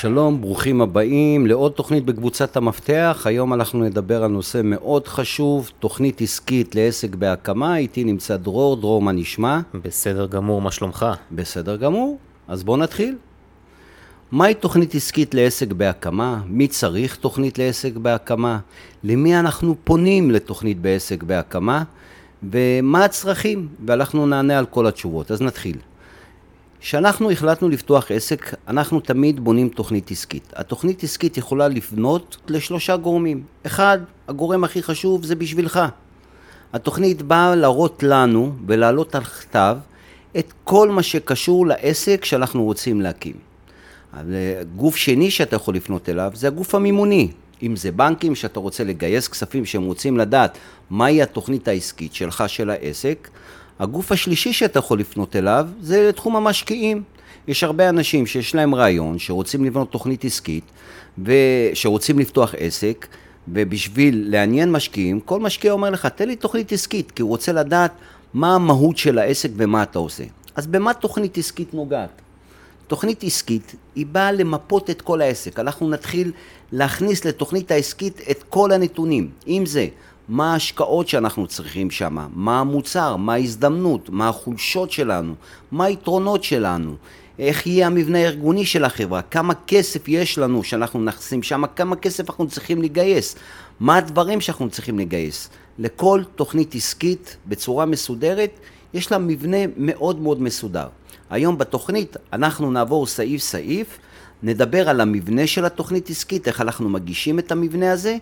שלום, ברוכים הבאים לעוד תוכנית בקבוצת המפתח. היום אנחנו נדבר על נושא מאוד חשוב, תוכנית עסקית לעסק בהקמה. איתי נמצא דרור, דרור, מה נשמע? בסדר גמור, מה שלומך? בסדר גמור, אז בואו נתחיל. מהי תוכנית עסקית לעסק בהקמה? מי צריך תוכנית לעסק בהקמה? למי אנחנו פונים לתוכנית בעסק בהקמה? ומה הצרכים? ואנחנו נענה על כל התשובות. אז נתחיל. כשאנחנו החלטנו לפתוח עסק, אנחנו תמיד בונים תוכנית עסקית. התוכנית עסקית יכולה לבנות לשלושה גורמים. אחד, הגורם הכי חשוב זה בשבילך. התוכנית באה להראות לנו ולהעלות על כתב את כל מה שקשור לעסק שאנחנו רוצים להקים. גוף שני שאתה יכול לפנות אליו זה הגוף המימוני. אם זה בנקים שאתה רוצה לגייס כספים שהם רוצים לדעת מהי התוכנית העסקית שלך, של העסק, הגוף השלישי שאתה יכול לפנות אליו זה תחום המשקיעים. יש הרבה אנשים שיש להם רעיון, שרוצים לבנות תוכנית עסקית, ושרוצים לפתוח עסק, ובשביל לעניין משקיעים, כל משקיע אומר לך, תן לי תוכנית עסקית, כי הוא רוצה לדעת מה המהות של העסק ומה אתה עושה. אז במה תוכנית עסקית נוגעת? תוכנית עסקית היא באה למפות את כל העסק. אנחנו נתחיל להכניס לתוכנית העסקית את כל הנתונים, אם זה מה ההשקעות שאנחנו צריכים שם, מה המוצר, מה ההזדמנות, מה החולשות שלנו, מה היתרונות שלנו, איך יהיה המבנה הארגוני של החברה, כמה כסף יש לנו שאנחנו נכנסים שם, כמה כסף אנחנו צריכים לגייס, מה הדברים שאנחנו צריכים לגייס. לכל תוכנית עסקית בצורה מסודרת יש לה מבנה מאוד מאוד מסודר. היום בתוכנית אנחנו נעבור סעיף סעיף, נדבר על המבנה של התוכנית עסקית, איך אנחנו מגישים את המבנה הזה,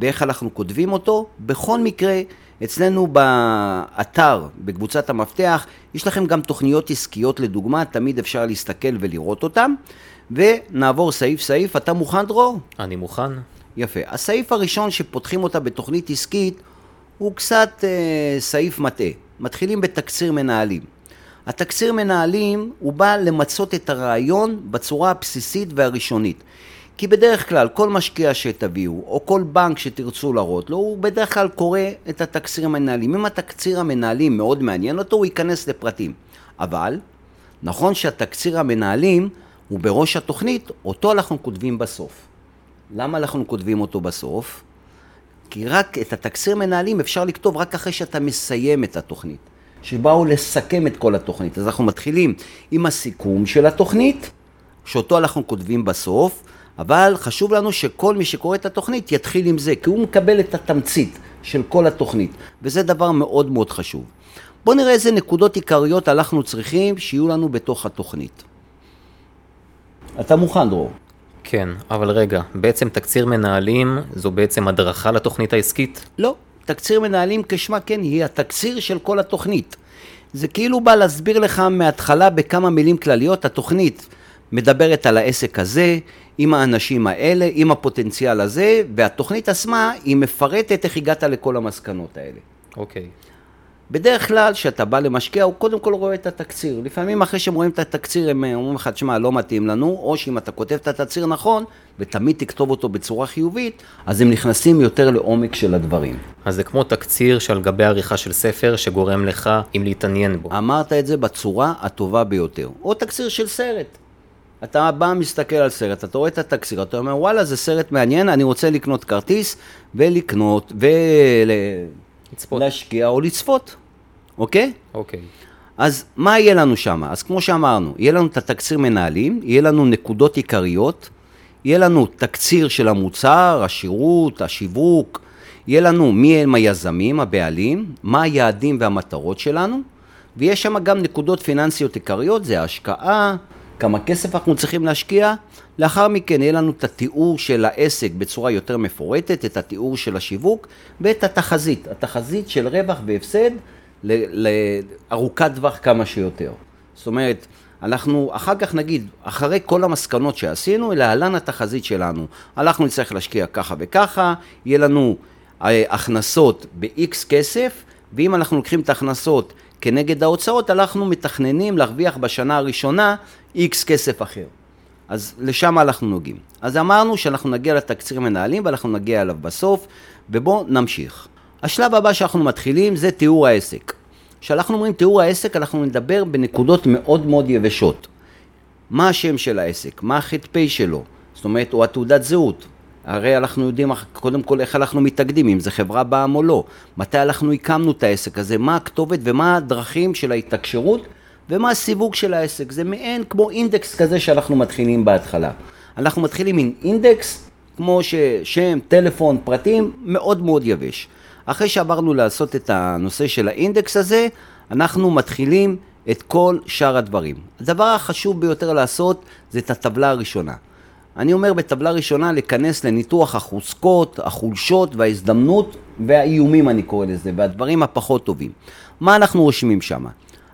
ואיך אנחנו כותבים אותו. בכל מקרה, אצלנו באתר, בקבוצת המפתח, יש לכם גם תוכניות עסקיות לדוגמה, תמיד אפשר להסתכל ולראות אותן. ונעבור סעיף סעיף. אתה מוכן, דרור? אני מוכן. יפה. הסעיף הראשון שפותחים אותה בתוכנית עסקית הוא קצת אה, סעיף מטעה. מתחילים בתקציר מנהלים. התקציר מנהלים הוא בא למצות את הרעיון בצורה הבסיסית והראשונית. כי בדרך כלל כל משקיע שתביאו, או כל בנק שתרצו להראות לו, הוא בדרך כלל קורא את התקציר המנהלים. אם התקציר המנהלים מאוד מעניין אותו, הוא ייכנס לפרטים. אבל, נכון שהתקציר המנהלים הוא בראש התוכנית, אותו אנחנו כותבים בסוף. למה אנחנו כותבים אותו בסוף? כי רק את התקציר מנהלים אפשר לכתוב רק אחרי שאתה מסיים את התוכנית. שבאו לסכם את כל התוכנית. אז אנחנו מתחילים עם הסיכום של התוכנית, שאותו אנחנו כותבים בסוף, אבל חשוב לנו שכל מי שקורא את התוכנית יתחיל עם זה, כי הוא מקבל את התמצית של כל התוכנית, וזה דבר מאוד מאוד חשוב. בואו נראה איזה נקודות עיקריות אנחנו צריכים שיהיו לנו בתוך התוכנית. אתה מוכן, דרור? כן, אבל רגע, בעצם תקציר מנהלים זו בעצם הדרכה לתוכנית העסקית? לא, תקציר מנהלים כשמה כן היא התקציר של כל התוכנית. זה כאילו בא להסביר לך מההתחלה בכמה מילים כלליות, התוכנית מדברת על העסק הזה, עם האנשים האלה, עם הפוטנציאל הזה, והתוכנית עצמה היא מפרטת איך הגעת לכל המסקנות האלה. אוקיי. בדרך כלל, כשאתה בא למשקיע, הוא קודם כל רואה את התקציר. לפעמים אחרי שהם רואים את התקציר, הם אומרים לך, תשמע, לא מתאים לנו, או שאם אתה כותב את התקציר נכון, ותמיד תכתוב אותו בצורה חיובית, אז הם נכנסים יותר לעומק של הדברים. אז זה כמו תקציר שעל גבי עריכה של ספר, שגורם לך אם להתעניין בו. אמרת את זה בצורה הטובה ביותר. או תקציר של סרט. אתה בא, מסתכל על סרט, אתה רואה את התקציר, אתה אומר, וואלה, זה סרט מעניין, אני רוצה לקנות כרטיס, ולקנות, ולהשקיע ול... או לצפות, אוקיי? אוקיי. אז מה יהיה לנו שם? אז כמו שאמרנו, יהיה לנו את התקציר מנהלים, יהיה לנו נקודות עיקריות, יהיה לנו תקציר של המוצר, השירות, השיווק, יהיה לנו מי הם היזמים, הבעלים, מה היעדים והמטרות שלנו, ויש שם גם נקודות פיננסיות עיקריות, זה ההשקעה, כמה כסף אנחנו צריכים להשקיע, לאחר מכן יהיה לנו את התיאור של העסק בצורה יותר מפורטת, את התיאור של השיווק ואת התחזית, התחזית של רווח והפסד לארוכת טווח כמה שיותר. זאת אומרת, אנחנו אחר כך נגיד, אחרי כל המסקנות שעשינו, להלן התחזית שלנו. אנחנו נצטרך להשקיע ככה וככה, יהיה לנו אה, הכנסות ב-X כסף, ואם אנחנו לוקחים את ההכנסות כנגד ההוצאות, אנחנו מתכננים להרוויח בשנה הראשונה איקס כסף אחר. אז לשם אנחנו נוגעים. אז אמרנו שאנחנו נגיע לתקציר מנהלים ואנחנו נגיע אליו בסוף, ובואו נמשיך. השלב הבא שאנחנו מתחילים זה תיאור העסק. כשאנחנו אומרים תיאור העסק, אנחנו נדבר בנקודות מאוד מאוד יבשות. מה השם של העסק? מה החטפי שלו? זאת אומרת, או התעודת זהות. הרי אנחנו יודעים קודם כל איך אנחנו מתאגדים, אם זה חברה בעם או לא, מתי אנחנו הקמנו את העסק הזה, מה הכתובת ומה הדרכים של ההתקשרות ומה הסיווג של העסק. זה מעין כמו אינדקס כזה שאנחנו מתחילים בהתחלה. אנחנו מתחילים עם אינדקס, כמו ששם, טלפון, פרטים, מאוד מאוד יבש. אחרי שעברנו לעשות את הנושא של האינדקס הזה, אנחנו מתחילים את כל שאר הדברים. הדבר החשוב ביותר לעשות זה את הטבלה הראשונה. אני אומר בטבלה ראשונה להיכנס לניתוח החוזקות, החולשות וההזדמנות והאיומים אני קורא לזה, והדברים הפחות טובים. מה אנחנו רושמים שם?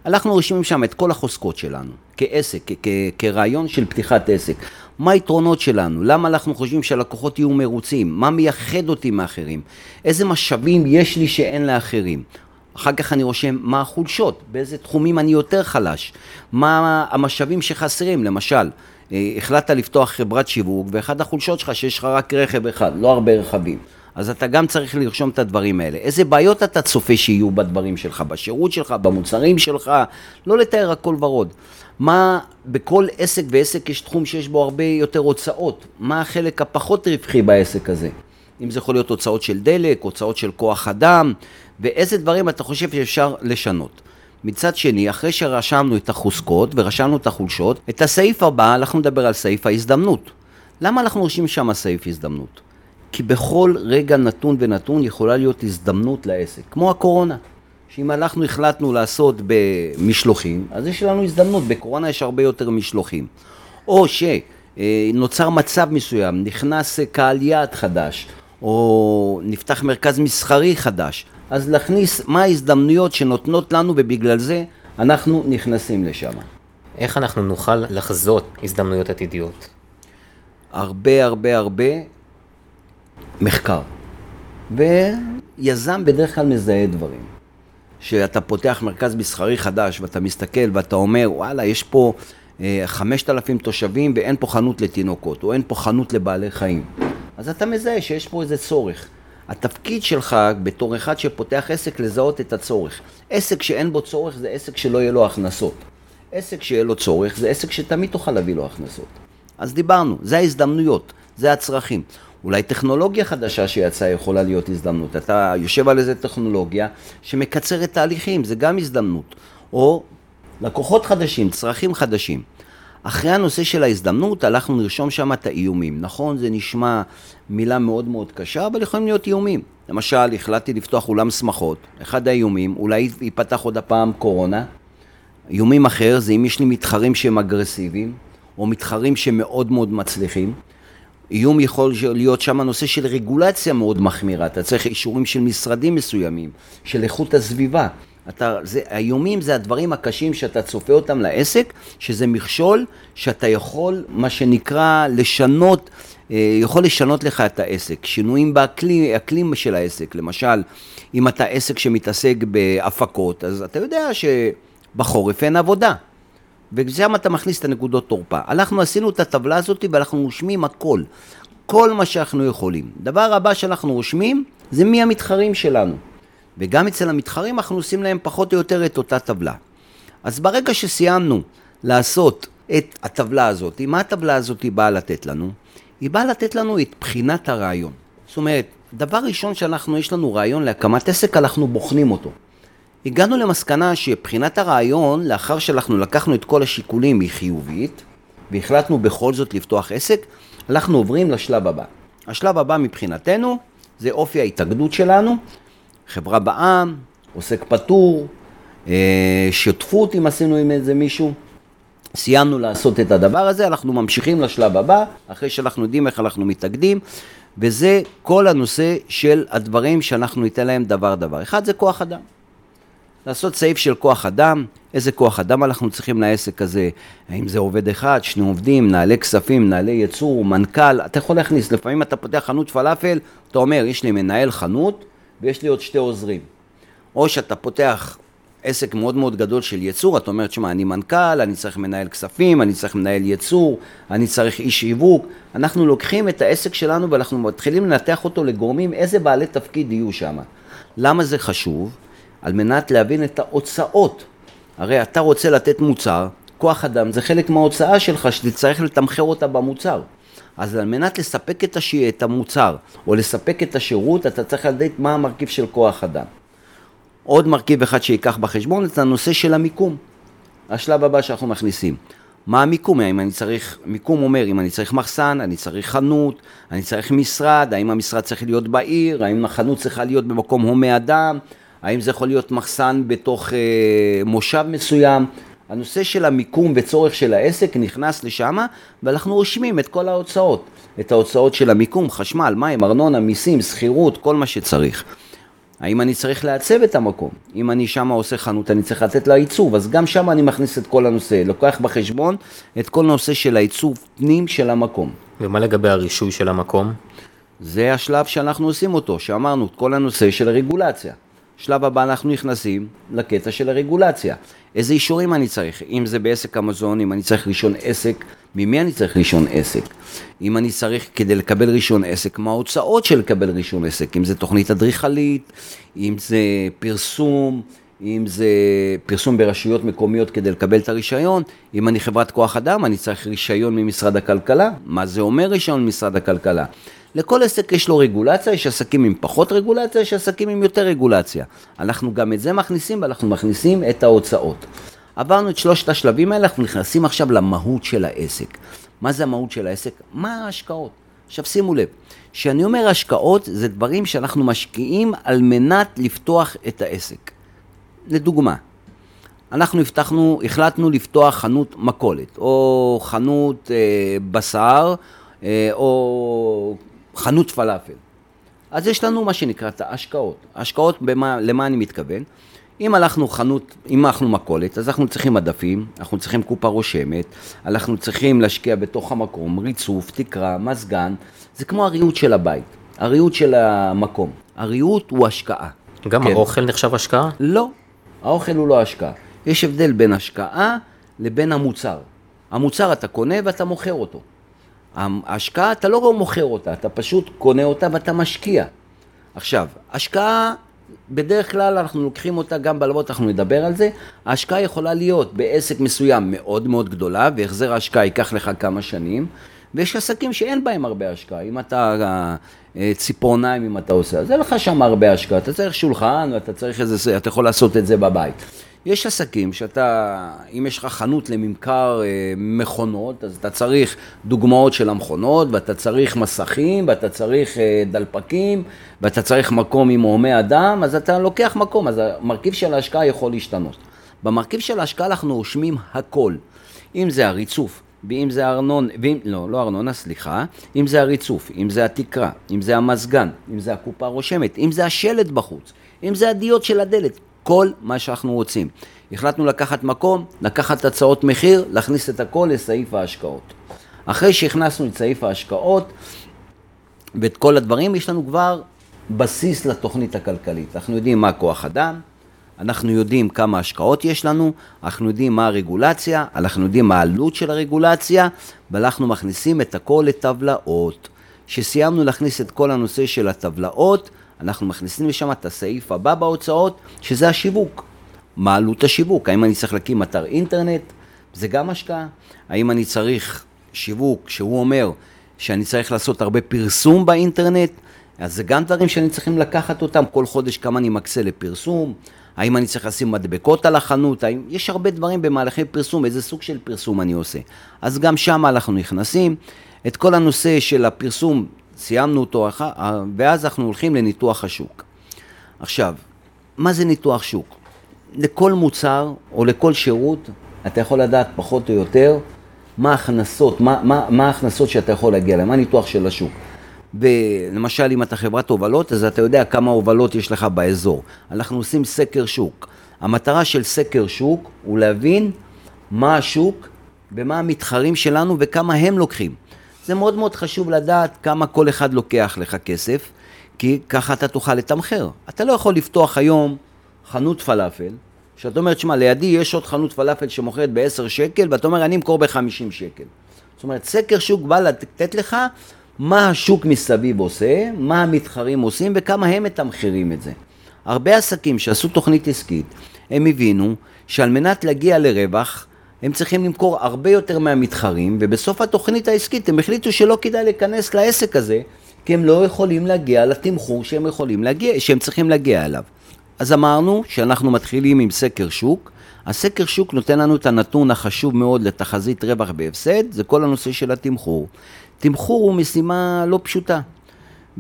אנחנו רושמים שם את כל החוזקות שלנו, כעסק, כרעיון של פתיחת עסק. מה היתרונות שלנו? למה אנחנו חושבים שהלקוחות יהיו מרוצים? מה מייחד אותי מאחרים? איזה משאבים יש לי שאין לאחרים? אחר כך אני רושם מה החולשות, באיזה תחומים אני יותר חלש, מה המשאבים שחסרים, למשל, החלטת לפתוח חברת שיווק, ואחד החולשות שלך שיש לך רק רכב אחד, לא הרבה רכבים. אז אתה גם צריך לרשום את הדברים האלה. איזה בעיות אתה צופה שיהיו בדברים שלך, בשירות שלך, במוצרים שלך, לא לתאר הכל ורוד. מה, בכל עסק ועסק יש תחום שיש בו הרבה יותר הוצאות. מה החלק הפחות רווחי בעסק הזה? אם זה יכול להיות הוצאות של דלק, הוצאות של כוח אדם, ואיזה דברים אתה חושב שאפשר לשנות. מצד שני, אחרי שרשמנו את החוזקות ורשמנו את החולשות, את הסעיף הבא, אנחנו נדבר על סעיף ההזדמנות. למה אנחנו רושמים שם סעיף הזדמנות? כי בכל רגע נתון ונתון יכולה להיות הזדמנות לעסק, כמו הקורונה. שאם אנחנו החלטנו לעשות במשלוחים, אז יש לנו הזדמנות, בקורונה יש הרבה יותר משלוחים. או שנוצר מצב מסוים, נכנס קהל יעד חדש, או נפתח מרכז מסחרי חדש, אז להכניס מה ההזדמנויות שנותנות לנו ובגלל זה אנחנו נכנסים לשם. איך אנחנו נוכל לחזות הזדמנויות עתידיות? הרבה הרבה הרבה מחקר. ויזם בדרך כלל מזהה דברים. שאתה פותח מרכז מסחרי חדש ואתה מסתכל ואתה אומר, וואלה, יש פה אה, חמשת אלפים תושבים ואין פה חנות לתינוקות, או אין פה חנות לבעלי חיים. אז אתה מזהה שיש פה איזה צורך. התפקיד שלך בתור אחד שפותח עסק לזהות את הצורך. עסק שאין בו צורך זה עסק שלא יהיה לו הכנסות. עסק שיהיה לו צורך זה עסק שתמיד תוכל להביא לו הכנסות. אז דיברנו, זה ההזדמנויות, זה הצרכים. אולי טכנולוגיה חדשה שיצאה יכולה להיות הזדמנות. אתה יושב על איזה טכנולוגיה שמקצרת תהליכים, זה גם הזדמנות. או לקוחות חדשים, צרכים חדשים. אחרי הנושא של ההזדמנות, הלכנו לרשום שם את האיומים. נכון, זה נשמע מילה מאוד מאוד קשה, אבל יכולים להיות איומים. למשל, החלטתי לפתוח אולם שמחות, אחד האיומים, אולי ייפתח עוד הפעם קורונה. איומים אחר זה אם יש לי מתחרים שהם אגרסיביים, או מתחרים שמאוד מאוד מצליחים. איום יכול להיות שם נושא של רגולציה מאוד מחמירה, אתה צריך אישורים של משרדים מסוימים, של איכות הסביבה. אתה, זה, האיומים זה הדברים הקשים שאתה צופה אותם לעסק, שזה מכשול שאתה יכול, מה שנקרא, לשנות, אה, יכול לשנות לך את העסק. שינויים באקלים של העסק, למשל, אם אתה עסק שמתעסק בהפקות, אז אתה יודע שבחורף אין עבודה. ושם אתה מכניס את הנקודות תורפה. אנחנו עשינו את הטבלה הזאת ואנחנו רושמים הכל. כל מה שאנחנו יכולים. דבר הבא שאנחנו רושמים זה מי המתחרים שלנו. וגם אצל המתחרים אנחנו עושים להם פחות או יותר את אותה טבלה. אז ברגע שסיימנו לעשות את הטבלה הזאת, מה הטבלה הזאת באה לתת לנו? היא באה לתת לנו את בחינת הרעיון. זאת אומרת, דבר ראשון שאנחנו, יש לנו רעיון להקמת עסק, אנחנו בוחנים אותו. הגענו למסקנה שבחינת הרעיון, לאחר שאנחנו לקחנו את כל השיקולים, היא חיובית, והחלטנו בכל זאת לפתוח עסק, אנחנו עוברים לשלב הבא. השלב הבא מבחינתנו זה אופי ההתאגדות שלנו, חברה בעם, עוסק פטור, אה, שותפות אם עשינו עם איזה מישהו. סיימנו לעשות את הדבר הזה, אנחנו ממשיכים לשלב הבא, אחרי שאנחנו יודעים איך אנחנו מתאגדים, וזה כל הנושא של הדברים שאנחנו ניתן להם דבר דבר. אחד זה כוח אדם. לעשות סעיף של כוח אדם, איזה כוח אדם אנחנו צריכים לעסק הזה, האם זה עובד אחד, שני עובדים, מנהלי כספים, מנהלי ייצור, מנכ"ל, אתה יכול להכניס, לפעמים אתה פותח חנות פלאפל, אתה אומר, יש לי מנהל חנות ויש לי עוד שתי עוזרים. או שאתה פותח עסק מאוד מאוד גדול של ייצור, אתה אומר, תשמע, אני מנכ"ל, אני צריך מנהל כספים, אני צריך מנהל ייצור, אני צריך איש שיווק. אנחנו לוקחים את העסק שלנו ואנחנו מתחילים לנתח אותו לגורמים איזה בעלי תפקיד יהיו שם. למה זה חשוב? על מנת להבין את ההוצאות. הרי אתה רוצה לתת מוצר, כוח אדם זה חלק מההוצאה שלך שתצטרך לתמחר אותה במוצר. אז על מנת לספק את, הש... את המוצר או לספק את השירות, אתה צריך לדעת מה המרכיב של כוח אדם. עוד מרכיב אחד שייקח בחשבון זה הנושא של המיקום. השלב הבא שאנחנו מכניסים. מה המיקום? האם אני צריך, מיקום אומר אם אני צריך מחסן, אני צריך חנות, אני צריך משרד, האם המשרד צריך להיות בעיר, האם החנות צריכה להיות במקום הומה אדם, האם זה יכול להיות מחסן בתוך אה, מושב מסוים. הנושא של המיקום וצורך של העסק נכנס לשם, ואנחנו רושמים את כל ההוצאות. את ההוצאות של המיקום, חשמל, מים, ארנונה, מיסים, שכירות, כל מה שצריך. האם אני צריך לעצב את המקום? אם אני שם עושה חנות, אני צריך לתת לה עיצוב, אז גם שם אני מכניס את כל הנושא, לוקח בחשבון את כל נושא של העיצוב פנים של המקום. ומה לגבי הרישוי של המקום? זה השלב שאנחנו עושים אותו, שאמרנו, כל הנושא של הרגולציה. שלב הבא אנחנו נכנסים לקטע של הרגולציה. איזה אישורים אני צריך? אם זה בעסק המזון, אם אני צריך רישיון עסק, ממי אני צריך רישיון עסק? אם אני צריך כדי לקבל רישיון עסק, מה ההוצאות של לקבל רישיון עסק? אם זה תוכנית אדריכלית, אם זה פרסום, אם זה פרסום ברשויות מקומיות כדי לקבל את הרישיון, אם אני חברת כוח אדם, אני צריך רישיון ממשרד הכלכלה, מה זה אומר רישיון ממשרד הכלכלה? לכל עסק יש לו רגולציה, יש עסקים עם פחות רגולציה, יש עסקים עם יותר רגולציה. אנחנו גם את זה מכניסים ואנחנו מכניסים את ההוצאות. עברנו את שלושת השלבים האלה, אנחנו נכנסים עכשיו למהות של העסק. מה זה המהות של העסק? מה ההשקעות? עכשיו שימו לב, כשאני אומר השקעות, זה דברים שאנחנו משקיעים על מנת לפתוח את העסק. לדוגמה, אנחנו הבטחנו, החלטנו לפתוח חנות מכולת, או חנות אה, בשר, אה, או חנות פלאפל. אז יש לנו מה שנקרא את ההשקעות. השקעות, במה, למה אני מתכוון? אם הלכנו חנות, אם הלכנו מכולת, אז אנחנו צריכים מדפים, אנחנו צריכים קופה רושמת, אנחנו צריכים להשקיע בתוך המקום, ריצוף, תקרה, מזגן, זה כמו הריהוט של הבית, הריהוט של המקום. הריהוט הוא השקעה. גם כן. האוכל נחשב השקעה? לא, האוכל הוא לא השקעה. יש הבדל בין השקעה לבין המוצר. המוצר אתה קונה ואתה מוכר אותו. ההשקעה, אתה לא מוכר אותה, אתה פשוט קונה אותה ואתה משקיע. עכשיו, השקעה, בדרך כלל אנחנו לוקחים אותה גם בהלוואות, אנחנו נדבר על זה. ההשקעה יכולה להיות בעסק מסוים מאוד מאוד גדולה, והחזר ההשקעה ייקח לך כמה שנים, ויש עסקים שאין בהם הרבה השקעה. אם אתה אה, ציפורניים, אם אתה עושה, אז אין לך שם הרבה השקעה. אתה צריך שולחן, ואתה צריך איזה, אתה יכול לעשות את זה בבית. יש עסקים שאתה, אם יש לך חנות לממכר אה, מכונות, אז אתה צריך דוגמאות של המכונות, ואתה צריך מסכים, ואתה צריך אה, דלפקים, ואתה צריך מקום עם הומי אדם, אז אתה לוקח מקום, אז המרכיב של ההשקעה יכול להשתנות. במרכיב של ההשקעה אנחנו רושמים הכל, אם זה הריצוף, ואם זה ארנון, ואם, לא, לא ארנונה, סליחה, אם זה הריצוף, אם זה התקרה, אם זה המזגן, אם זה הקופה הרושמת, אם זה השלט בחוץ, אם זה הדיוט של הדלת, כל מה שאנחנו רוצים. החלטנו לקחת מקום, לקחת הצעות מחיר, להכניס את הכל לסעיף ההשקעות. אחרי שהכנסנו את סעיף ההשקעות ואת כל הדברים, יש לנו כבר בסיס לתוכנית הכלכלית. אנחנו יודעים מה כוח אדם, אנחנו יודעים כמה השקעות יש לנו, אנחנו יודעים מה הרגולציה, אנחנו יודעים מה העלות של הרגולציה, ואנחנו מכניסים את הכל לטבלאות. כשסיימנו להכניס את כל הנושא של הטבלאות, אנחנו מכניסים לשם את הסעיף הבא בהוצאות, שזה השיווק. מה עלות השיווק? האם אני צריך להקים אתר אינטרנט? זה גם השקעה. האם אני צריך שיווק שהוא אומר שאני צריך לעשות הרבה פרסום באינטרנט? אז זה גם דברים שאני צריכים לקחת אותם כל חודש, כמה אני מקצה לפרסום. האם אני צריך לשים מדבקות על החנות? האם... יש הרבה דברים במהלכי פרסום, איזה סוג של פרסום אני עושה. אז גם שם אנחנו נכנסים. את כל הנושא של הפרסום סיימנו אותו, ואז אנחנו הולכים לניתוח השוק. עכשיו, מה זה ניתוח שוק? לכל מוצר או לכל שירות אתה יכול לדעת פחות או יותר מה ההכנסות, מה, מה, מה ההכנסות שאתה יכול להגיע להן, מה הניתוח של השוק. ולמשל אם אתה חברת הובלות, אז אתה יודע כמה הובלות יש לך באזור. אנחנו עושים סקר שוק. המטרה של סקר שוק הוא להבין מה השוק ומה המתחרים שלנו וכמה הם לוקחים. זה מאוד מאוד חשוב לדעת כמה כל אחד לוקח לך כסף, כי ככה אתה תוכל לתמחר. אתה לא יכול לפתוח היום חנות פלאפל, שאתה אומר, תשמע, לידי יש עוד חנות פלאפל שמוכרת ב-10 שקל, ואתה אומר, אני אמכור ב-50 שקל. זאת אומרת, סקר שוק בא לתת לך מה השוק מסביב עושה, מה המתחרים עושים וכמה הם מתמחרים את זה. הרבה עסקים שעשו תוכנית עסקית, הם הבינו שעל מנת להגיע לרווח, הם צריכים למכור הרבה יותר מהמתחרים, ובסוף התוכנית העסקית הם החליטו שלא כדאי להיכנס לעסק הזה, כי הם לא יכולים להגיע לתמחור שהם יכולים להגיע, שהם צריכים להגיע אליו. אז אמרנו שאנחנו מתחילים עם סקר שוק. הסקר שוק נותן לנו את הנתון החשוב מאוד לתחזית רווח בהפסד, זה כל הנושא של התמחור. תמחור הוא משימה לא פשוטה,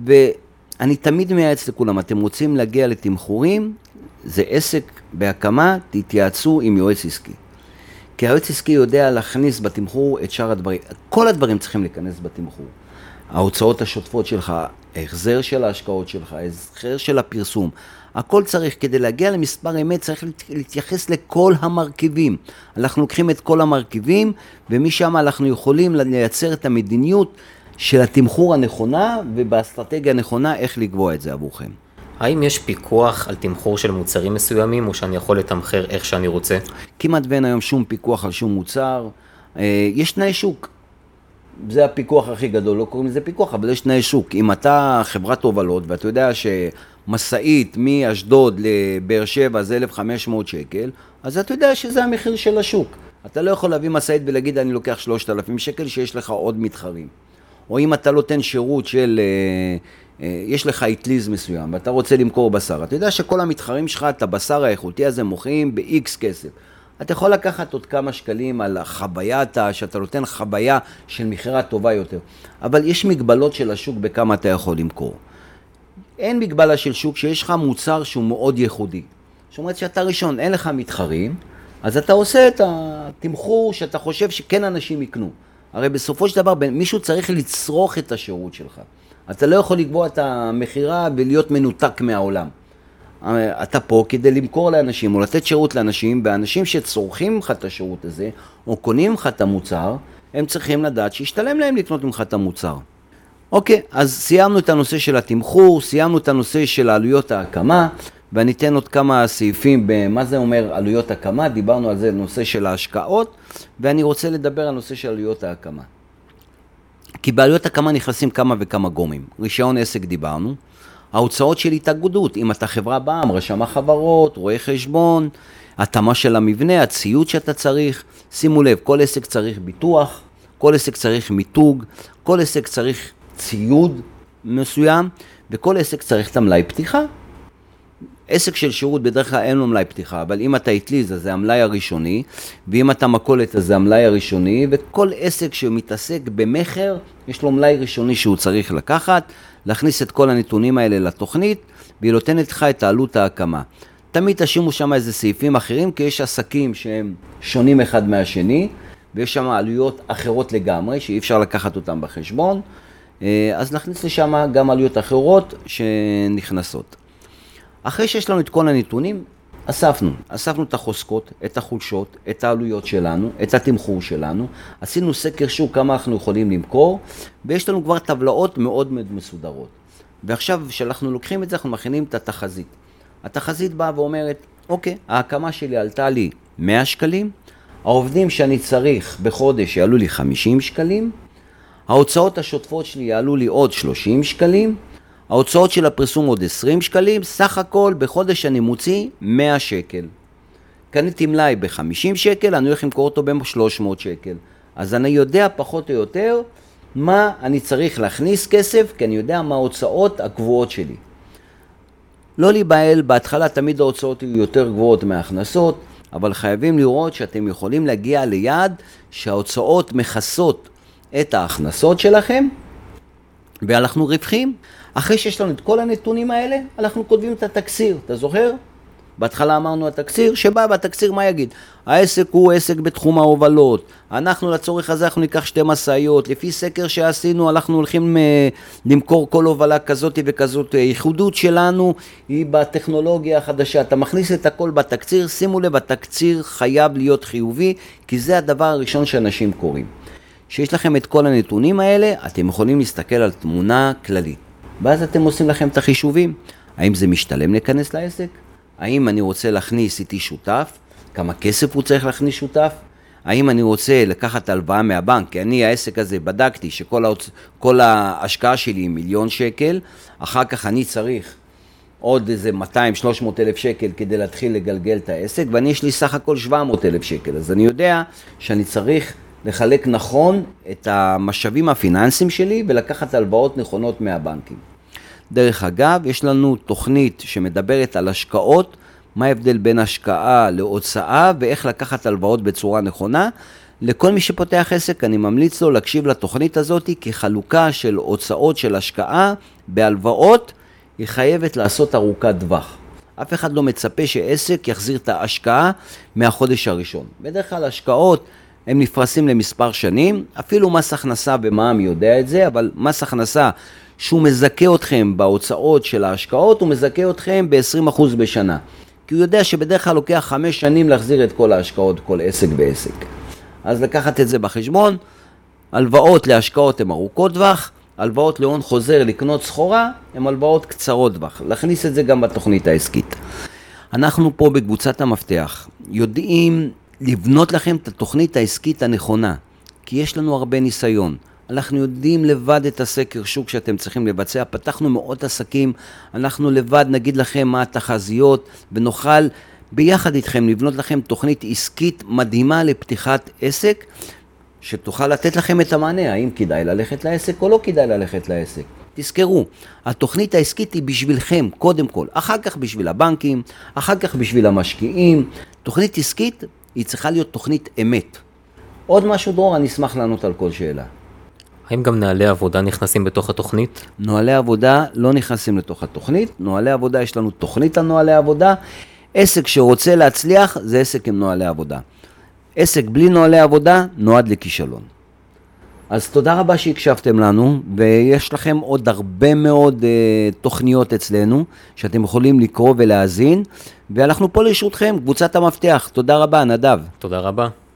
ואני תמיד מייעץ לכולם, אתם רוצים להגיע לתמחורים, זה עסק בהקמה, תתייעצו עם יועץ עסקי. כי היועץ עסקי יודע להכניס בתמחור את שאר הדברים, כל הדברים צריכים להיכנס בתמחור. ההוצאות השוטפות שלך, ההחזר של ההשקעות שלך, ההחזר של הפרסום, הכל צריך, כדי להגיע למספר אמת צריך להתייחס לכל המרכיבים. אנחנו לוקחים את כל המרכיבים, ומשם אנחנו יכולים לייצר את המדיניות של התמחור הנכונה, ובאסטרטגיה הנכונה איך לקבוע את זה עבורכם. האם יש פיקוח על תמחור של מוצרים מסוימים, או שאני יכול לתמחר איך שאני רוצה? כמעט ואין היום שום פיקוח על שום מוצר. אה, יש תנאי שוק. זה הפיקוח הכי גדול, לא קוראים לזה פיקוח, אבל יש תנאי שוק. אם אתה חברת הובלות, ואתה יודע שמשאית מאשדוד לבאר שבע זה 1,500 שקל, אז אתה יודע שזה המחיר של השוק. אתה לא יכול להביא משאית ולהגיד, אני לוקח 3,000 שקל, שיש לך עוד מתחרים. או אם אתה נותן שירות של... אה, אה, יש לך אטליז מסוים ואתה רוצה למכור בשר, אתה יודע שכל המתחרים שלך, את הבשר האיכותי הזה מוכרים ב-X כסף. אתה יכול לקחת עוד כמה שקלים על החוויה, שאתה נותן חוויה של מכירה טובה יותר, אבל יש מגבלות של השוק בכמה אתה יכול למכור. אין מגבלה של שוק שיש לך מוצר שהוא מאוד ייחודי. זאת אומרת שאתה ראשון, אין לך מתחרים, אז אתה עושה את התמחור שאתה חושב שכן אנשים יקנו. הרי בסופו של דבר מישהו צריך לצרוך את השירות שלך. אתה לא יכול לקבוע את המכירה ולהיות מנותק מהעולם. אתה פה כדי למכור לאנשים או לתת שירות לאנשים, ואנשים שצורכים ממך את השירות הזה, או קונים ממך את המוצר, הם צריכים לדעת שישתלם להם לקנות ממך את המוצר. אוקיי, אז סיימנו את הנושא של התמחור, סיימנו את הנושא של עלויות ההקמה, ואני אתן עוד כמה סעיפים במה זה אומר עלויות הקמה, דיברנו על זה, נושא של ההשקעות, ואני רוצה לדבר על נושא של עלויות ההקמה. כי בעלויות הקמה נכנסים כמה וכמה גומים. רישיון עסק דיברנו, ההוצאות של התאגדות, אם אתה חברה בע"מ, רשם החברות, רואה חשבון, התאמה של המבנה, הציוד שאתה צריך. שימו לב, כל עסק צריך ביטוח, כל עסק צריך מיתוג, כל עסק צריך ציוד מסוים, וכל עסק צריך את המלאי פתיחה. עסק של שירות בדרך כלל אין לו מלאי פתיחה, אבל אם אתה אטליז אז זה המלאי הראשוני, ואם אתה מכולת אז זה המלאי הראשוני, וכל עסק שמתעסק במכר, יש לו מלאי ראשוני שהוא צריך לקחת, להכניס את כל הנתונים האלה לתוכנית, והיא נותנת לך את העלות ההקמה. תמיד תשימו שם איזה סעיפים אחרים, כי יש עסקים שהם שונים אחד מהשני, ויש שם עלויות אחרות לגמרי, שאי אפשר לקחת אותן בחשבון, אה, אז נכניס לשם גם עלויות אחרות שנכנסות. אחרי שיש לנו את כל הנתונים, אספנו, אספנו את החוזקות, את החולשות, את העלויות שלנו, את התמחור שלנו, עשינו סקר שוק כמה אנחנו יכולים למכור, ויש לנו כבר טבלאות מאוד מאוד מסודרות. ועכשיו, כשאנחנו לוקחים את זה, אנחנו מכינים את התחזית. התחזית באה ואומרת, אוקיי, ההקמה שלי עלתה לי 100 שקלים, העובדים שאני צריך בחודש יעלו לי 50 שקלים, ההוצאות השוטפות שלי יעלו לי עוד 30 שקלים, ההוצאות של הפרסום עוד 20 שקלים, סך הכל בחודש אני מוציא 100 שקל. קניתי מלאי ב-50 שקל, אני הולך למכור אותו ב-300 שקל. אז אני יודע פחות או יותר מה אני צריך להכניס כסף, כי אני יודע מה ההוצאות הקבועות שלי. לא להיבהל, בהתחלה תמיד ההוצאות יהיו יותר גבוהות מההכנסות, אבל חייבים לראות שאתם יכולים להגיע ליעד שההוצאות מכסות את ההכנסות שלכם, ואנחנו רווחים. אחרי שיש לנו את כל הנתונים האלה, אנחנו כותבים את התקציר, אתה זוכר? בהתחלה אמרנו התקציר, שבא בתקציר מה יגיד? העסק הוא עסק בתחום ההובלות, אנחנו לצורך הזה אנחנו ניקח שתי משאיות, לפי סקר שעשינו אנחנו הולכים uh, למכור כל הובלה כזאת וכזאת, הייחודות שלנו היא בטכנולוגיה החדשה, אתה מכניס את הכל בתקציר, שימו לב, התקציר חייב להיות חיובי, כי זה הדבר הראשון שאנשים קוראים. כשיש לכם את כל הנתונים האלה, אתם יכולים להסתכל על תמונה כללית. ואז אתם עושים לכם את החישובים. האם זה משתלם להיכנס לעסק? האם אני רוצה להכניס איתי שותף? כמה כסף הוא צריך להכניס שותף? האם אני רוצה לקחת הלוואה מהבנק? כי אני, העסק הזה, בדקתי שכל ההוצ... ההשקעה שלי היא מיליון שקל, אחר כך אני צריך עוד איזה 200-300 אלף שקל כדי להתחיל לגלגל את העסק, ואני יש לי סך הכל 700 אלף שקל, אז אני יודע שאני צריך לחלק נכון את המשאבים הפיננסיים שלי ולקחת הלוואות נכונות מהבנקים. דרך אגב, יש לנו תוכנית שמדברת על השקעות, מה ההבדל בין השקעה להוצאה ואיך לקחת הלוואות בצורה נכונה. לכל מי שפותח עסק אני ממליץ לו להקשיב לתוכנית הזאת כחלוקה של הוצאות של השקעה בהלוואות היא חייבת לעשות ארוכת טווח. אף אחד לא מצפה שעסק יחזיר את ההשקעה מהחודש הראשון. בדרך כלל השקעות הם נפרסים למספר שנים, אפילו מס הכנסה במע"מ יודע את זה, אבל מס הכנסה שהוא מזכה אתכם בהוצאות של ההשקעות, הוא מזכה אתכם ב-20% בשנה. כי הוא יודע שבדרך כלל לוקח חמש שנים להחזיר את כל ההשקעות, כל עסק ועסק. אז לקחת את זה בחשבון, הלוואות להשקעות הן ארוכות טווח, הלוואות להון חוזר לקנות סחורה הן הלוואות קצרות טווח. להכניס את זה גם בתוכנית העסקית. אנחנו פה בקבוצת המפתח יודעים לבנות לכם את התוכנית העסקית הנכונה, כי יש לנו הרבה ניסיון. אנחנו יודעים לבד את הסקר שוק שאתם צריכים לבצע, פתחנו מאות עסקים, אנחנו לבד נגיד לכם מה התחזיות ונוכל ביחד איתכם לבנות לכם תוכנית עסקית מדהימה לפתיחת עסק, שתוכל לתת לכם את המענה, האם כדאי ללכת לעסק או לא כדאי ללכת לעסק. תזכרו, התוכנית העסקית היא בשבילכם, קודם כל, אחר כך בשביל הבנקים, אחר כך בשביל המשקיעים. תוכנית עסקית היא צריכה להיות תוכנית אמת. עוד משהו, דרור, אני אשמח לענות על כל שאלה. האם גם נהלי עבודה נכנסים בתוך התוכנית? נוהלי עבודה לא נכנסים לתוך התוכנית. נוהלי עבודה, יש לנו תוכנית על נוהלי עבודה. עסק שרוצה להצליח זה עסק עם נוהלי עבודה. עסק בלי נוהלי עבודה נועד לכישלון. אז תודה רבה שהקשבתם לנו, ויש לכם עוד הרבה מאוד uh, תוכניות אצלנו, שאתם יכולים לקרוא ולהאזין, ואנחנו פה לרשותכם, קבוצת המפתח. תודה רבה, נדב. תודה רבה.